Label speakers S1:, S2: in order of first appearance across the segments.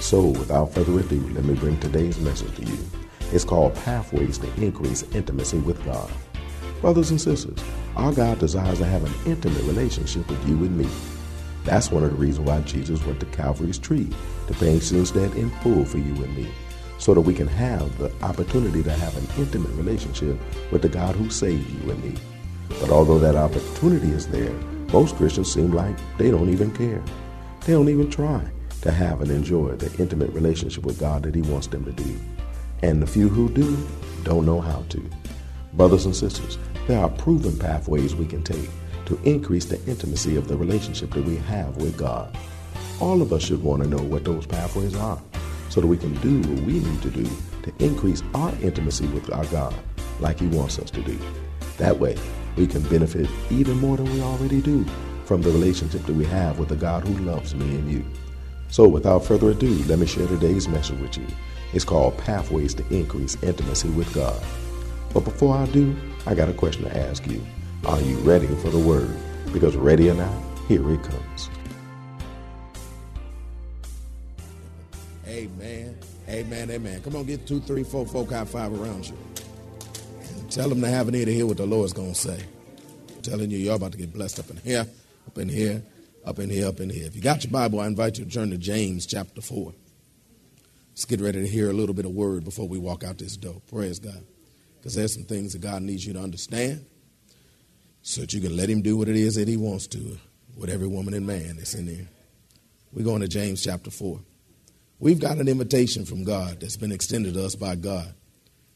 S1: So, without further ado, let me bring today's message to you. It's called Pathways to Increase Intimacy with God. Brothers and sisters, our God desires to have an intimate relationship with you and me. That's one of the reasons why Jesus went to Calvary's tree to pay sin's debt in full for you and me, so that we can have the opportunity to have an intimate relationship with the God who saved you and me. But although that opportunity is there, most Christians seem like they don't even care. They don't even try to have and enjoy the intimate relationship with God that He wants them to do. And the few who do don't know how to. Brothers and sisters, there are proven pathways we can take to increase the intimacy of the relationship that we have with God. All of us should want to know what those pathways are so that we can do what we need to do to increase our intimacy with our God like He wants us to do. That way, we can benefit even more than we already do from the relationship that we have with the God who loves me and you. So, without further ado, let me share today's message with you. It's called Pathways to Increase Intimacy with God. But before I do, I got a question to ask you. Are you ready for the word? Because ready or not, here it comes.
S2: Amen. Amen. Amen. Come on, get two, three, four, four, five, five around you. And tell them to have an ear to hear what the Lord's going to say. I'm telling you, you're about to get blessed up in here, up in here, up in here, up in here. If you got your Bible, I invite you to turn to James chapter 4. Let's get ready to hear a little bit of word before we walk out this door. Praise God. Because there's some things that God needs you to understand so that you can let Him do what it is that He wants to with every woman and man that's in there. We're going to James chapter 4. We've got an invitation from God that's been extended to us by God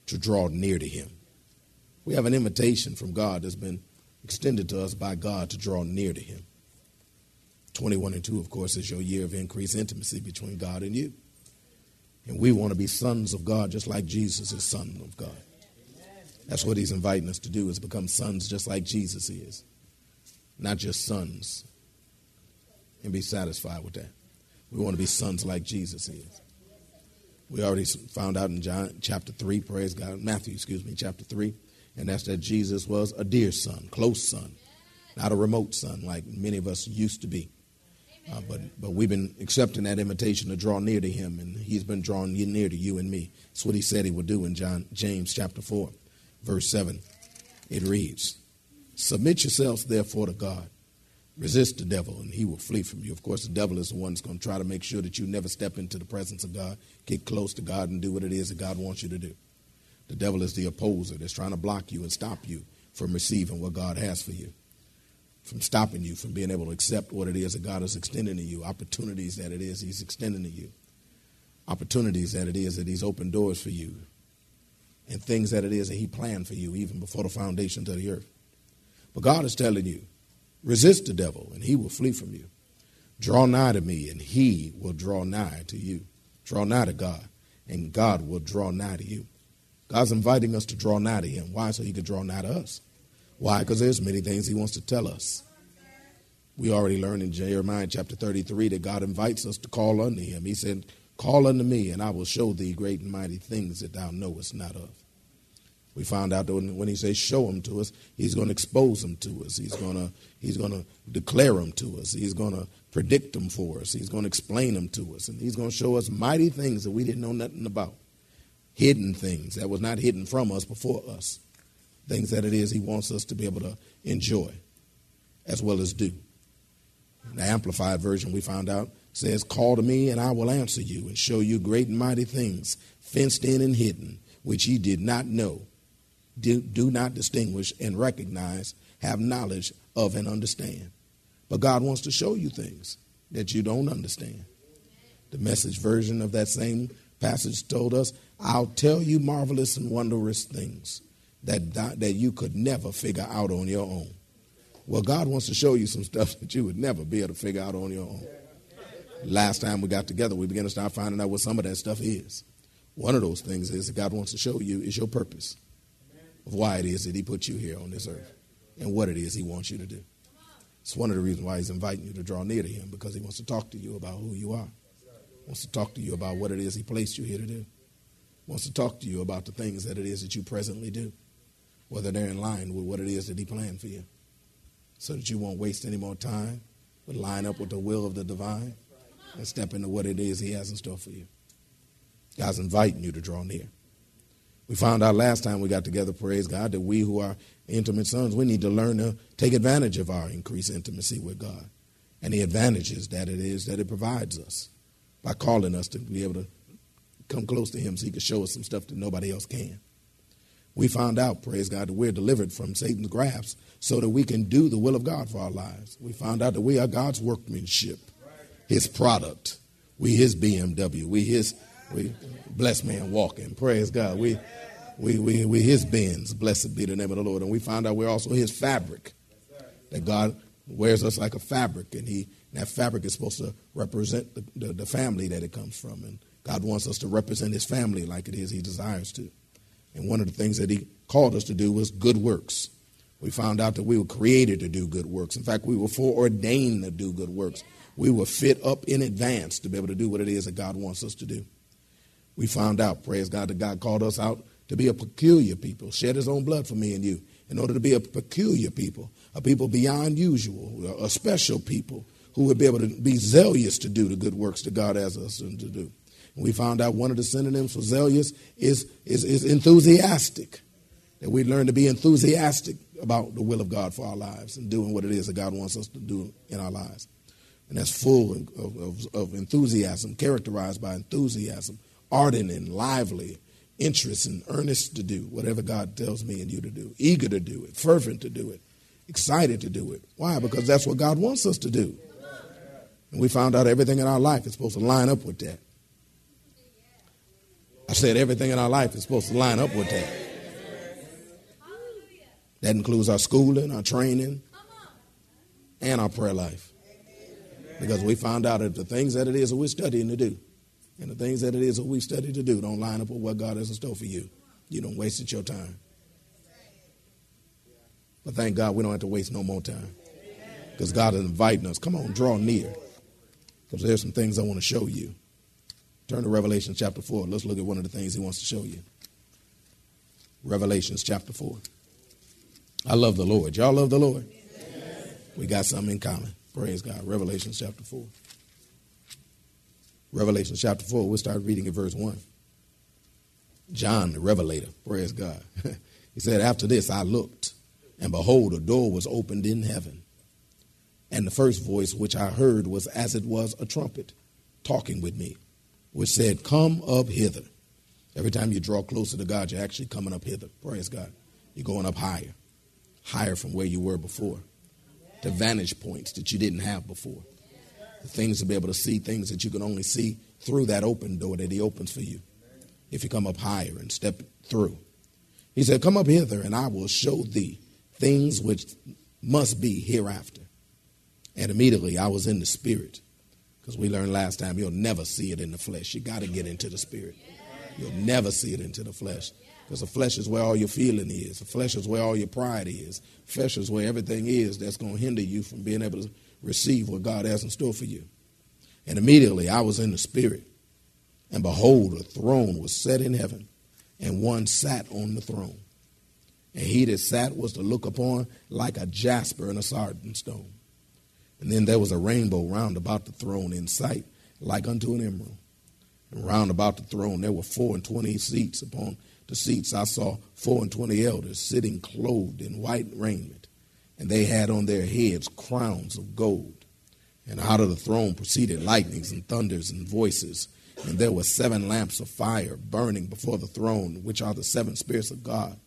S2: to draw near to Him. We have an invitation from God that's been extended to us by God to draw near to Him. 21 and 2, of course, is your year of increased intimacy between God and you. And we want to be sons of God just like Jesus is son of God. That's what he's inviting us to do is become sons just like Jesus is. Not just sons. And be satisfied with that. We want to be sons like Jesus is. We already found out in John chapter 3, praise God, Matthew, excuse me, chapter 3, and that's that Jesus was a dear son, close son, not a remote son like many of us used to be. Uh, but but we've been accepting that invitation to draw near to him, and he's been drawing near to you and me. That's what he said he would do in John James chapter 4, verse 7. It reads, Submit yourselves therefore to God. Resist the devil, and he will flee from you. Of course, the devil is the one that's going to try to make sure that you never step into the presence of God, get close to God, and do what it is that God wants you to do. The devil is the opposer that's trying to block you and stop you from receiving what God has for you, from stopping you from being able to accept what it is that God is extending to you, opportunities that it is He's extending to you, opportunities that it is that He's opened doors for you, and things that it is that He planned for you even before the foundations of the earth. But God is telling you, resist the devil, and he will flee from you. Draw nigh to me, and he will draw nigh to you. Draw nigh to God, and God will draw nigh to you. God's inviting us to draw nigh to him. Why? So he could draw nigh to us. Why? Because there's many things he wants to tell us. We already learned in Jeremiah chapter 33 that God invites us to call unto him. He said, Call unto me, and I will show thee great and mighty things that thou knowest not of. We found out that when, he says show them to us, he's going to expose them to us. He's going to he's going to declare them to us. He's going to predict them for us. He's going to explain them to us, and he's going to show us mighty things that we didn't know nothing about, hidden things that was not hidden from us before us, things that it is he wants us to be able to enjoy, as well as do. The amplified version, we found out says, Call to me, and I will answer you, and show you great and mighty things, fenced in and hidden, which ye did not know. Do, do not distinguish and recognize, have knowledge of and understand. But God wants to show you things that you don't understand. The message version of that same passage told us, I'll tell you marvelous and wondrous things that, that you could never figure out on your own. Well, God wants to show you some stuff that you would never be able to figure out on your own. Last time we got together, we began to start finding out what some of that stuff is. One of those things is that God wants to show you is your purpose of why it is that He put you here on this earth and what it is He wants you to do. It's one of the reasons why He's inviting you to draw near to Him because He wants to talk to you about who you are, wants to talk to you about what it is He placed you here to do, wants to talk to you about the things that it is that you presently do, whether they're in line with what it is that He planned for you, so that you won't waste any more time, but line up with the will of the divine and step into what it is He has in store for you. God's inviting you to draw near. We found out last time we got together, praise God, that we who are intimate sons, we need to learn to take advantage of our increased intimacy with God and the advantages that it is that it provides us by calling us to be able to come close to Him so He can show us some stuff that nobody else can. We found out, praise God, that we're delivered from Satan's grasp so that we can do the will of God for our lives. We found out that we are God's workmanship, His product. We His BMW. We His we blessed man walking. Praise God. We we we we His Benz. Blessed be the name of the Lord. And we found out we're also His fabric. That God wears us like a fabric, and He that fabric is supposed to represent the, the, the family that it comes from, and God wants us to represent His family like it is He desires to. And one of the things that He called us to do was good works. We found out that we were created to do good works. In fact, we were foreordained to do good works. We were fit up in advance to be able to do what it is that God wants us to do. We found out, praise God, that God called us out to be a peculiar people, shed his own blood for me and you, in order to be a peculiar people, a people beyond usual, a special people who would be able to be zealous to do the good works that God has us to do. We found out one of the synonyms for zealous is, is, is enthusiastic. That we learn to be enthusiastic about the will of God for our lives and doing what it is that God wants us to do in our lives. And that's full of, of, of enthusiasm, characterized by enthusiasm, ardent and lively, interest and earnest to do whatever God tells me and you to do, eager to do it, fervent to do it, excited to do it. Why? Because that's what God wants us to do. And we found out everything in our life is supposed to line up with that. I said everything in our life is supposed to line up with that. That includes our schooling, our training, and our prayer life. Because we found out that the things that it is that we're studying to do and the things that it is that we study to do don't line up with what God has in store for you. You don't waste your time. But thank God we don't have to waste no more time. Because God is inviting us. Come on, draw near. Because there's some things I want to show you. Turn to Revelation chapter 4. Let's look at one of the things he wants to show you. Revelations chapter 4. I love the Lord. Y'all love the Lord? We got something in common. Praise God. Revelation chapter 4. Revelation chapter 4, we'll start reading at verse 1. John the Revelator, praise God. he said, After this I looked, and behold, a door was opened in heaven. And the first voice which I heard was as it was a trumpet talking with me, which said, Come up hither. Every time you draw closer to God, you're actually coming up hither. Praise God. You're going up higher higher from where you were before, to vantage points that you didn't have before. The things to be able to see things that you can only see through that open door that He opens for you. If you come up higher and step through, He said, Come up hither, and I will show thee things which must be hereafter. And immediately I was in the spirit. Because we learned last time you'll never see it in the flesh. You got to get into the spirit. You'll never see it into the flesh. Because the flesh is where all your feeling is. The flesh is where all your pride is. The flesh is where everything is that's going to hinder you from being able to receive what God has in store for you. And immediately I was in the Spirit. And behold, a throne was set in heaven, and one sat on the throne. And he that sat was to look upon like a jasper and a sardine stone. And then there was a rainbow round about the throne in sight, like unto an emerald. And round about the throne there were four and twenty seats upon the seats I saw four and twenty elders sitting clothed in white raiment, and they had on their heads crowns of gold. And out of the throne proceeded lightnings and thunders and voices. And there were seven lamps of fire burning before the throne, which are the seven spirits of God.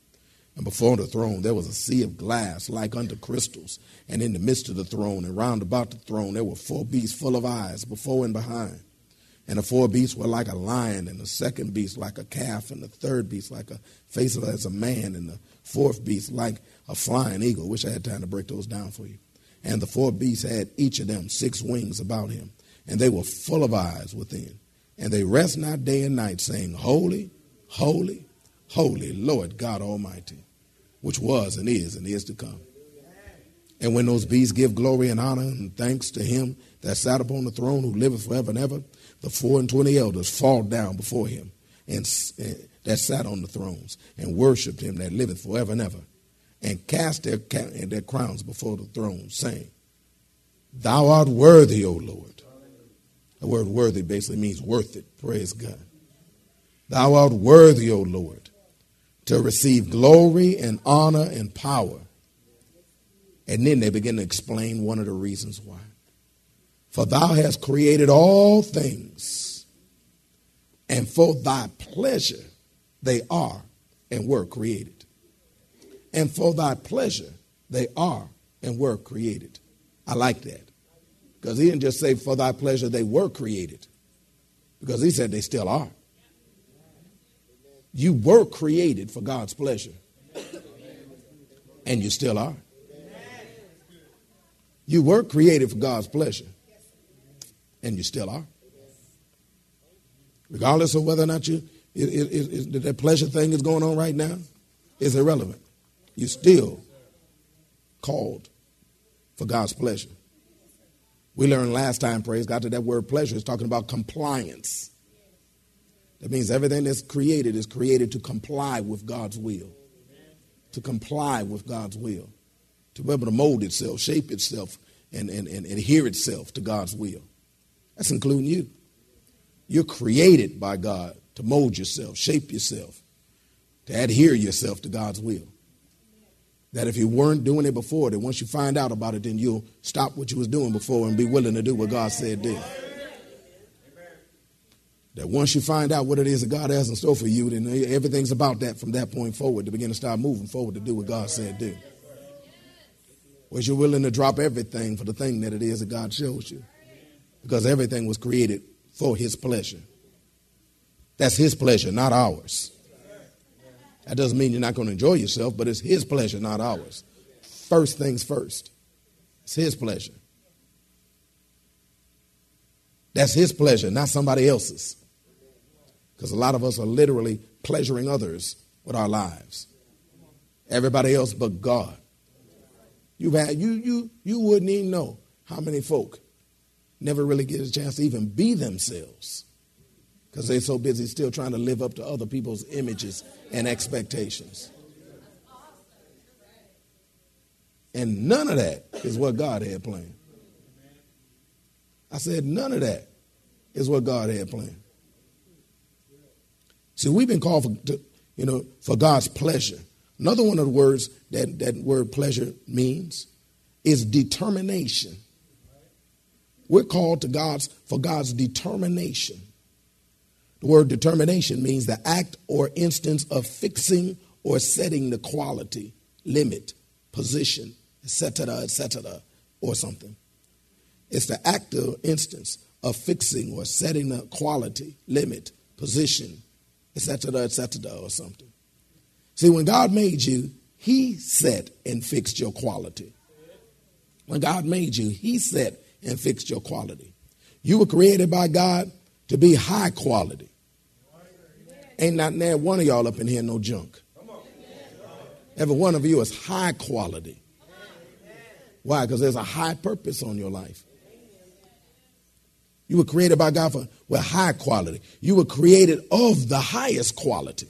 S2: And before the throne there was a sea of glass like unto crystals. And in the midst of the throne and round about the throne there were four beasts full of eyes before and behind. And the four beasts were like a lion, and the second beast like a calf, and the third beast like a face as a man, and the fourth beast like a flying eagle. Wish I had time to break those down for you. And the four beasts had each of them six wings about him, and they were full of eyes within. And they rest not day and night, saying, Holy, holy, holy, Lord God Almighty, which was and is and is to come. And when those beasts give glory and honor and thanks to him that sat upon the throne who liveth forever and ever, the four and twenty elders fall down before him and, and eh, that sat on the thrones and worshipped him that liveth forever and ever and cast their, their crowns before the throne, saying, Thou art worthy, O Lord. The word worthy basically means worth it. Praise God. Thou art worthy, O Lord, to receive glory and honor and power. And then they begin to explain one of the reasons why. For thou hast created all things, and for thy pleasure they are and were created and for thy pleasure they are and were created. I like that. Because he didn't just say, for thy pleasure they were created, because he said they still are. You were created for God's pleasure, and you still are. You were created for God's pleasure, and you still are. Regardless of whether or not you, that pleasure thing is going on right now, is irrelevant you're still called for God's pleasure. We learned last time, praise God, that that word pleasure is talking about compliance. That means everything that's created is created to comply with God's will. To comply with God's will. To be able to mold itself, shape itself, and, and, and adhere itself to God's will. That's including you. You're created by God to mold yourself, shape yourself, to adhere yourself to God's will. That if you weren't doing it before, that once you find out about it, then you'll stop what you was doing before and be willing to do what God said did. That once you find out what it is that God has in store for you, then everything's about that from that point forward to begin to start moving forward to do what God said do. Was you're willing to drop everything for the thing that it is that God shows you. Because everything was created for his pleasure. That's his pleasure, not ours. That doesn't mean you're not going to enjoy yourself, but it's His pleasure, not ours. First things first. It's His pleasure. That's His pleasure, not somebody else's. Because a lot of us are literally pleasuring others with our lives. Everybody else but God. You've had you you you wouldn't even know how many folk never really get a chance to even be themselves because they're so busy still trying to live up to other people's images and expectations. And none of that is what God had planned. I said, none of that is what God had planned. See, we've been called for, to, you know, for God's pleasure. Another one of the words that that word pleasure means is determination. We're called to God's for God's determination. The word determination means the act or instance of fixing or setting the quality, limit, position, etc., etc., or something. It's the act or instance of fixing or setting the quality, limit, position, etc., etc., or something. See, when God made you, He set and fixed your quality. When God made you, He set and fixed your quality. You were created by God to be high quality. Ain't not near one of y'all up in here no junk. Every one of you is high quality. Why? Because there's a high purpose on your life. You were created by God for with high quality. You were created of the highest quality.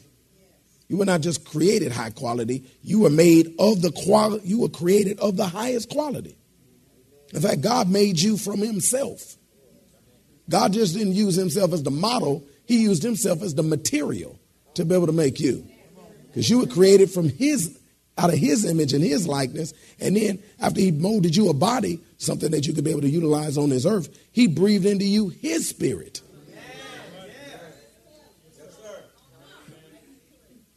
S2: You were not just created high quality, you were made of the quality, you were created of the highest quality. In fact, God made you from Himself. God just didn't use Himself as the model, He used Himself as the material to be able to make you. Because you were created from His out of his image and his likeness. And then after he molded you a body, something that you could be able to utilize on this earth, he breathed into you his spirit.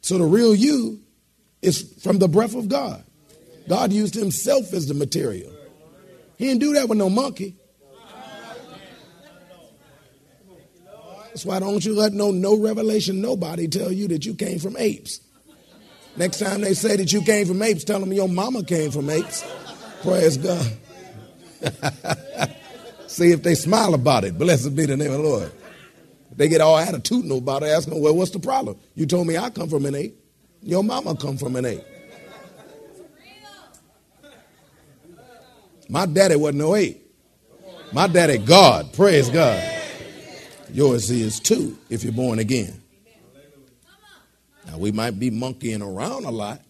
S2: So the real you is from the breath of God. God used himself as the material. He didn't do that with no monkey. That's why don't you let no no revelation nobody tell you that you came from apes. Next time they say that you came from apes, tell them your mama came from apes. Praise God. See if they smile about it. Blessed be the name of the Lord. They get all attitudinal about it, ask them, well, what's the problem? You told me I come from an ape. Your mama come from an ape. My daddy wasn't no ape. My daddy, God. Praise God. Yours is too if you're born again. Now, we might be monkeying around a lot,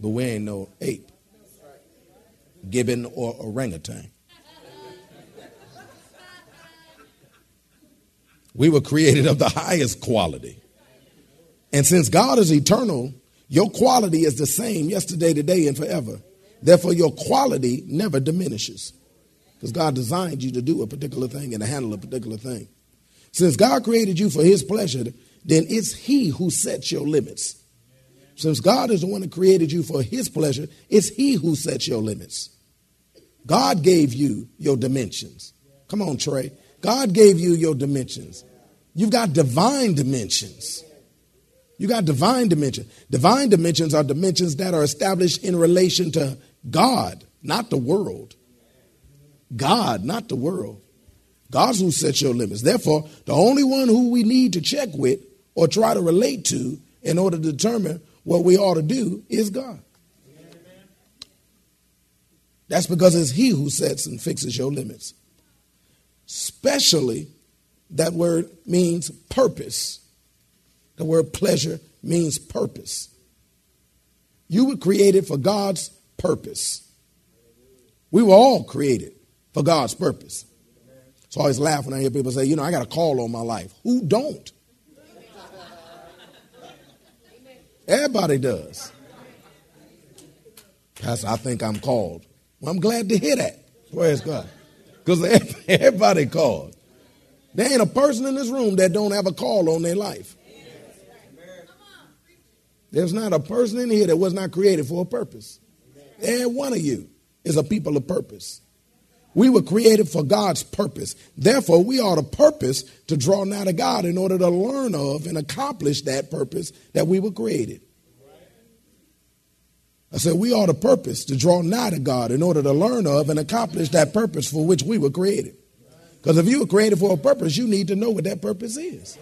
S2: but we ain't no ape, gibbon, or orangutan. We were created of the highest quality. And since God is eternal, your quality is the same yesterday, today, and forever. Therefore, your quality never diminishes because God designed you to do a particular thing and to handle a particular thing. Since God created you for his pleasure, then it's he who sets your limits. Since God is the one that created you for his pleasure, it's he who sets your limits. God gave you your dimensions. Come on, Trey. God gave you your dimensions. You've got divine dimensions. You got divine dimensions. Divine dimensions are dimensions that are established in relation to God, not the world. God, not the world. God's who sets your limits. Therefore, the only one who we need to check with or try to relate to in order to determine what we ought to do is God. That's because it's He who sets and fixes your limits. Especially, that word means purpose. The word pleasure means purpose. You were created for God's purpose. We were all created for God's purpose. So I always laugh when I hear people say, you know, I got a call on my life. Who don't? Everybody does. Pastor, I think I'm called. Well, I'm glad to hear that. Praise God. Because everybody called. There ain't a person in this room that don't have a call on their life. There's not a person in here that was not created for a purpose. Every one of you is a people of purpose. We were created for God's purpose. Therefore, we ought to purpose to draw nigh to God in order to learn of and accomplish that purpose that we were created. I said, we ought to purpose to draw nigh to God in order to learn of and accomplish that purpose for which we were created. Because if you were created for a purpose, you need to know what that purpose is.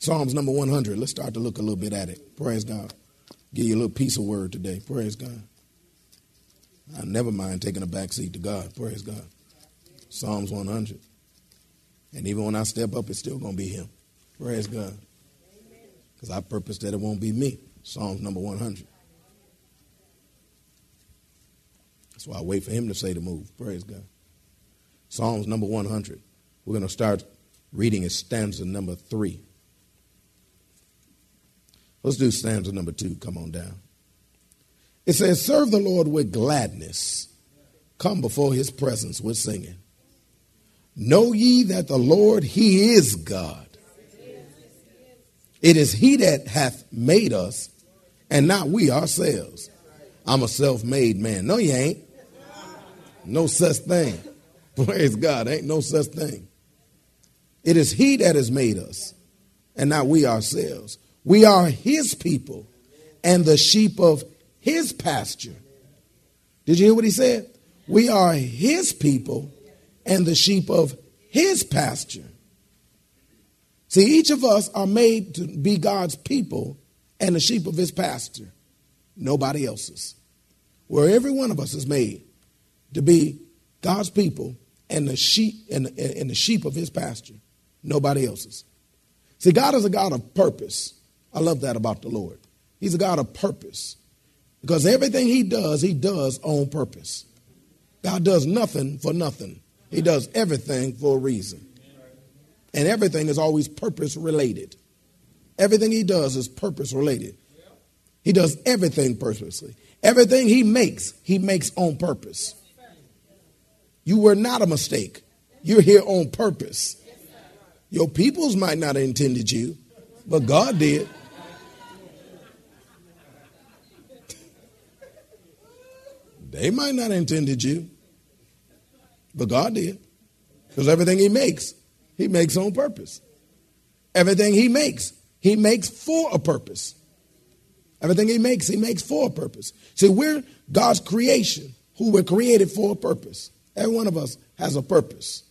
S2: Psalms number 100. Let's start to look a little bit at it. Praise God. Give you a little piece of word today. Praise God. I never mind taking a back seat to God. Praise God. Psalms 100. And even when I step up, it's still going to be Him. Praise God. Because I purpose that it won't be me. Psalms number 100. That's why I wait for Him to say to move. Praise God. Psalms number 100. We're going to start reading at stanza number 3. Let's do stanza number two. Come on down. It says, Serve the Lord with gladness. Come before his presence with singing. Know ye that the Lord, he is God. It is he that hath made us, and not we ourselves. I'm a self made man. No, you ain't. No such thing. Praise God. Ain't no such thing. It is he that has made us, and not we ourselves. We are his people and the sheep of his pasture. Did you hear what he said? We are his people and the sheep of his pasture. See, each of us are made to be God's people and the sheep of his pasture, nobody else's. Where every one of us is made to be God's people and the sheep and, and the sheep of his pasture, nobody else's. See, God is a God of purpose. I love that about the Lord. He's a God of purpose. Because everything he does, he does on purpose. God does nothing for nothing. He does everything for a reason. And everything is always purpose related. Everything he does is purpose related. He does everything purposely. Everything he makes, he makes on purpose. You were not a mistake. You're here on purpose. Your peoples might not have intended you, but God did. They might not have intended you, but God did. Because everything He makes, He makes on purpose. Everything He makes, He makes for a purpose. Everything He makes, He makes for a purpose. See, we're God's creation, who were created for a purpose. Every one of us has a purpose.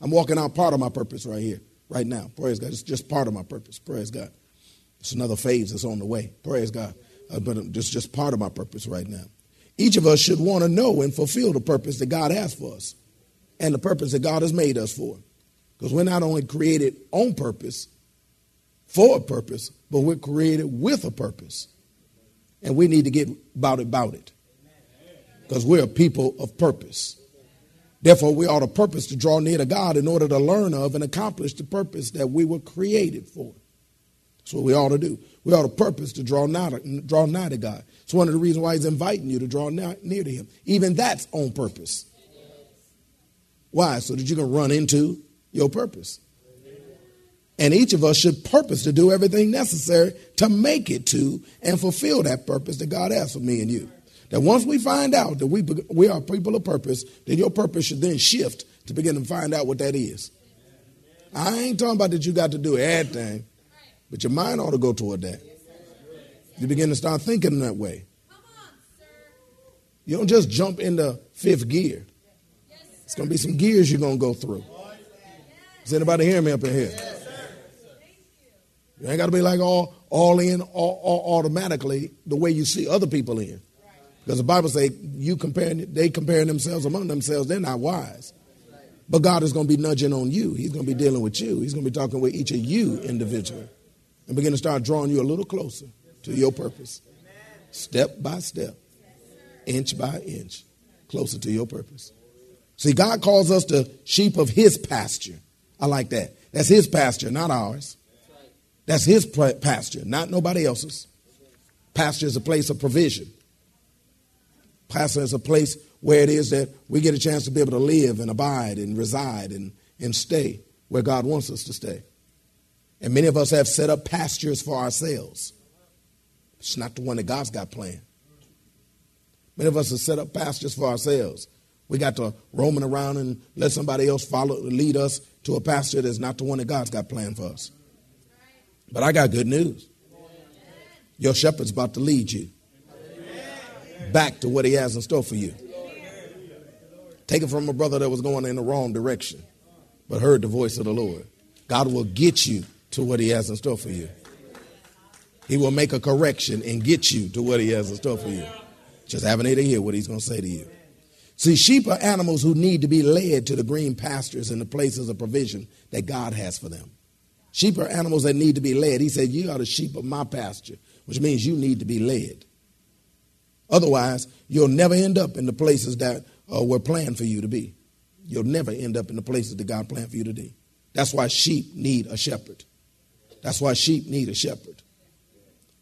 S2: I'm walking out part of my purpose right here, right now. Praise God. It's just part of my purpose. Praise God. It's another phase that's on the way. Praise God. Uh, but it's just part of my purpose right now. Each of us should want to know and fulfill the purpose that God has for us and the purpose that God has made us for. Because we're not only created on purpose, for a purpose, but we're created with a purpose. And we need to get about it, about it. Because we're a people of purpose. Therefore, we ought to purpose to draw near to God in order to learn of and accomplish the purpose that we were created for. That's what we ought to do. We ought to purpose to draw nigh to, draw nigh to God. It's one of the reasons why He's inviting you to draw near to Him. Even that's on purpose. Why? So that you can run into your purpose. And each of us should purpose to do everything necessary to make it to and fulfill that purpose that God has for me and you. That once we find out that we, we are people of purpose, then your purpose should then shift to begin to find out what that is. I ain't talking about that you got to do everything. But your mind ought to go toward that. You begin to start thinking in that way. You don't just jump into fifth gear. It's going to be some gears you're going to go through. Is anybody hearing me up in here? You ain't got to be like all, all in all, all automatically the way you see other people in. Because the Bible say you comparing, they comparing themselves among themselves, they're not wise. But God is going to be nudging on you. He's going to be dealing with you. He's going to be talking with each of you individually and begin to start drawing you a little closer to your purpose. Step by step, inch by inch, closer to your purpose. See, God calls us the sheep of his pasture. I like that. That's his pasture, not ours. That's his pasture, not nobody else's. Pasture is a place of provision. Pasture is a place where it is that we get a chance to be able to live and abide and reside and, and stay where God wants us to stay. And many of us have set up pastures for ourselves. It's not the one that God's got planned. Many of us have set up pastures for ourselves. We got to roaming around and let somebody else follow, lead us to a pasture that's not the one that God's got planned for us. But I got good news. Your shepherd's about to lead you back to what he has in store for you. Take it from a brother that was going in the wrong direction, but heard the voice of the Lord. God will get you to what he has in store for you. He will make a correction and get you to what he has in store for you. Just having to hear what he's going to say to you. See, sheep are animals who need to be led to the green pastures and the places of provision that God has for them. Sheep are animals that need to be led. He said, You are the sheep of my pasture, which means you need to be led. Otherwise, you'll never end up in the places that uh, were planned for you to be. You'll never end up in the places that God planned for you to be. That's why sheep need a shepherd. That's why sheep need a shepherd.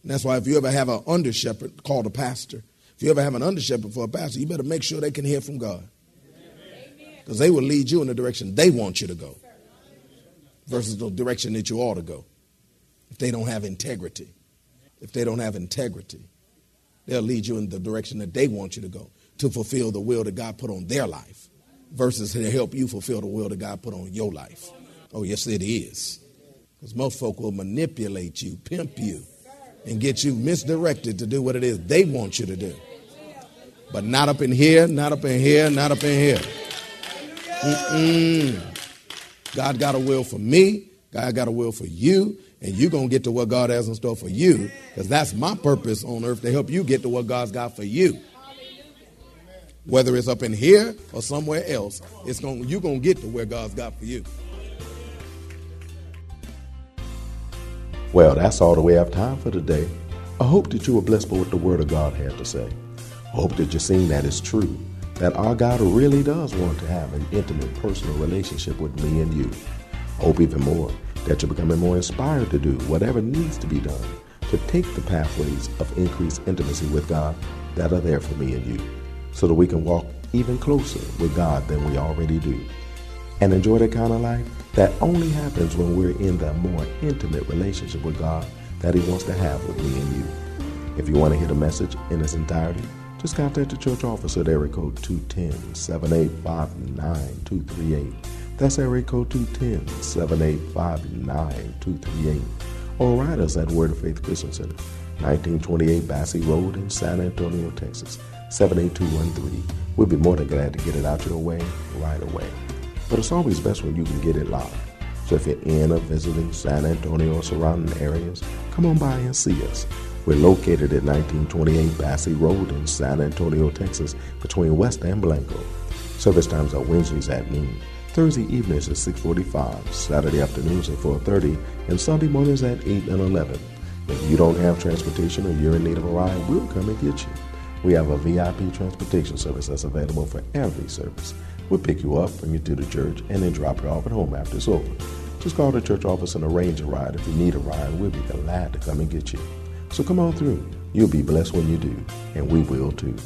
S2: And that's why if you ever have an under shepherd called a pastor, if you ever have an under shepherd for a pastor, you better make sure they can hear from God. Because they will lead you in the direction they want you to go versus the direction that you ought to go. If they don't have integrity, if they don't have integrity, they'll lead you in the direction that they want you to go to fulfill the will that God put on their life versus to help you fulfill the will that God put on your life. Oh, yes, it is. Because most folk will manipulate you, pimp you, and get you misdirected to do what it is they want you to do. But not up in here, not up in here, not up in here. Mm-mm. God got a will for me. God got a will for you. And you're going to get to what God has in store for you. Because that's my purpose on earth to help you get to what God's got for you. Whether it's up in here or somewhere else, it's going, you're going to get to where God's got for you.
S1: Well, that's all that we have time for today. I hope that you were blessed by what the Word of God had to say. I hope that you're seeing that it's true, that our God really does want to have an intimate, personal relationship with me and you. I hope even more that you're becoming more inspired to do whatever needs to be done
S2: to take the pathways of increased intimacy with God that are there for me and you so that we can walk even closer with God than we already do and enjoy the kind of life that only happens when we're in the more intimate relationship with God that He wants to have with me and you. If you want to hear the message in its entirety, just contact the church office at area code 210-785-9238. That's area code 210-785-9238. Or write us at Word of Faith Christian Center, 1928 Basse Road in San Antonio, Texas, 78213. We'll be more than glad to get it out your way right away. But it's always best when you can get it live. So if you're in or visiting San Antonio or surrounding areas, come on by and see us. We're located at 1928 Basse Road in San Antonio, Texas, between West and Blanco. Service times are Wednesdays at noon, Thursday evenings at 6:45, Saturday afternoons at 4:30, and Sunday mornings at 8 and 11. If you don't have transportation or you're in need of a ride, we'll come and get you. We have a VIP transportation service that's available for every service. We'll pick you up, bring you to the church, and then drop you off at home after it's over. Just call the church office and arrange a ride. If you need a ride, we'll be glad to come and get you. So come on through. You'll be blessed when you do, and we will too.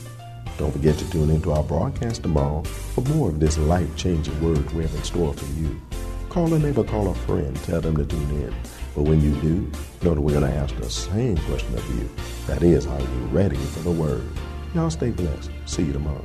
S2: Don't forget to tune into our broadcast tomorrow for more of this life changing word we have in store for you. Call a neighbor, call a friend, tell them to tune in. But when you do, know that we're going to ask the same question of you. That is, are you ready for the word? Y'all stay blessed. See you tomorrow.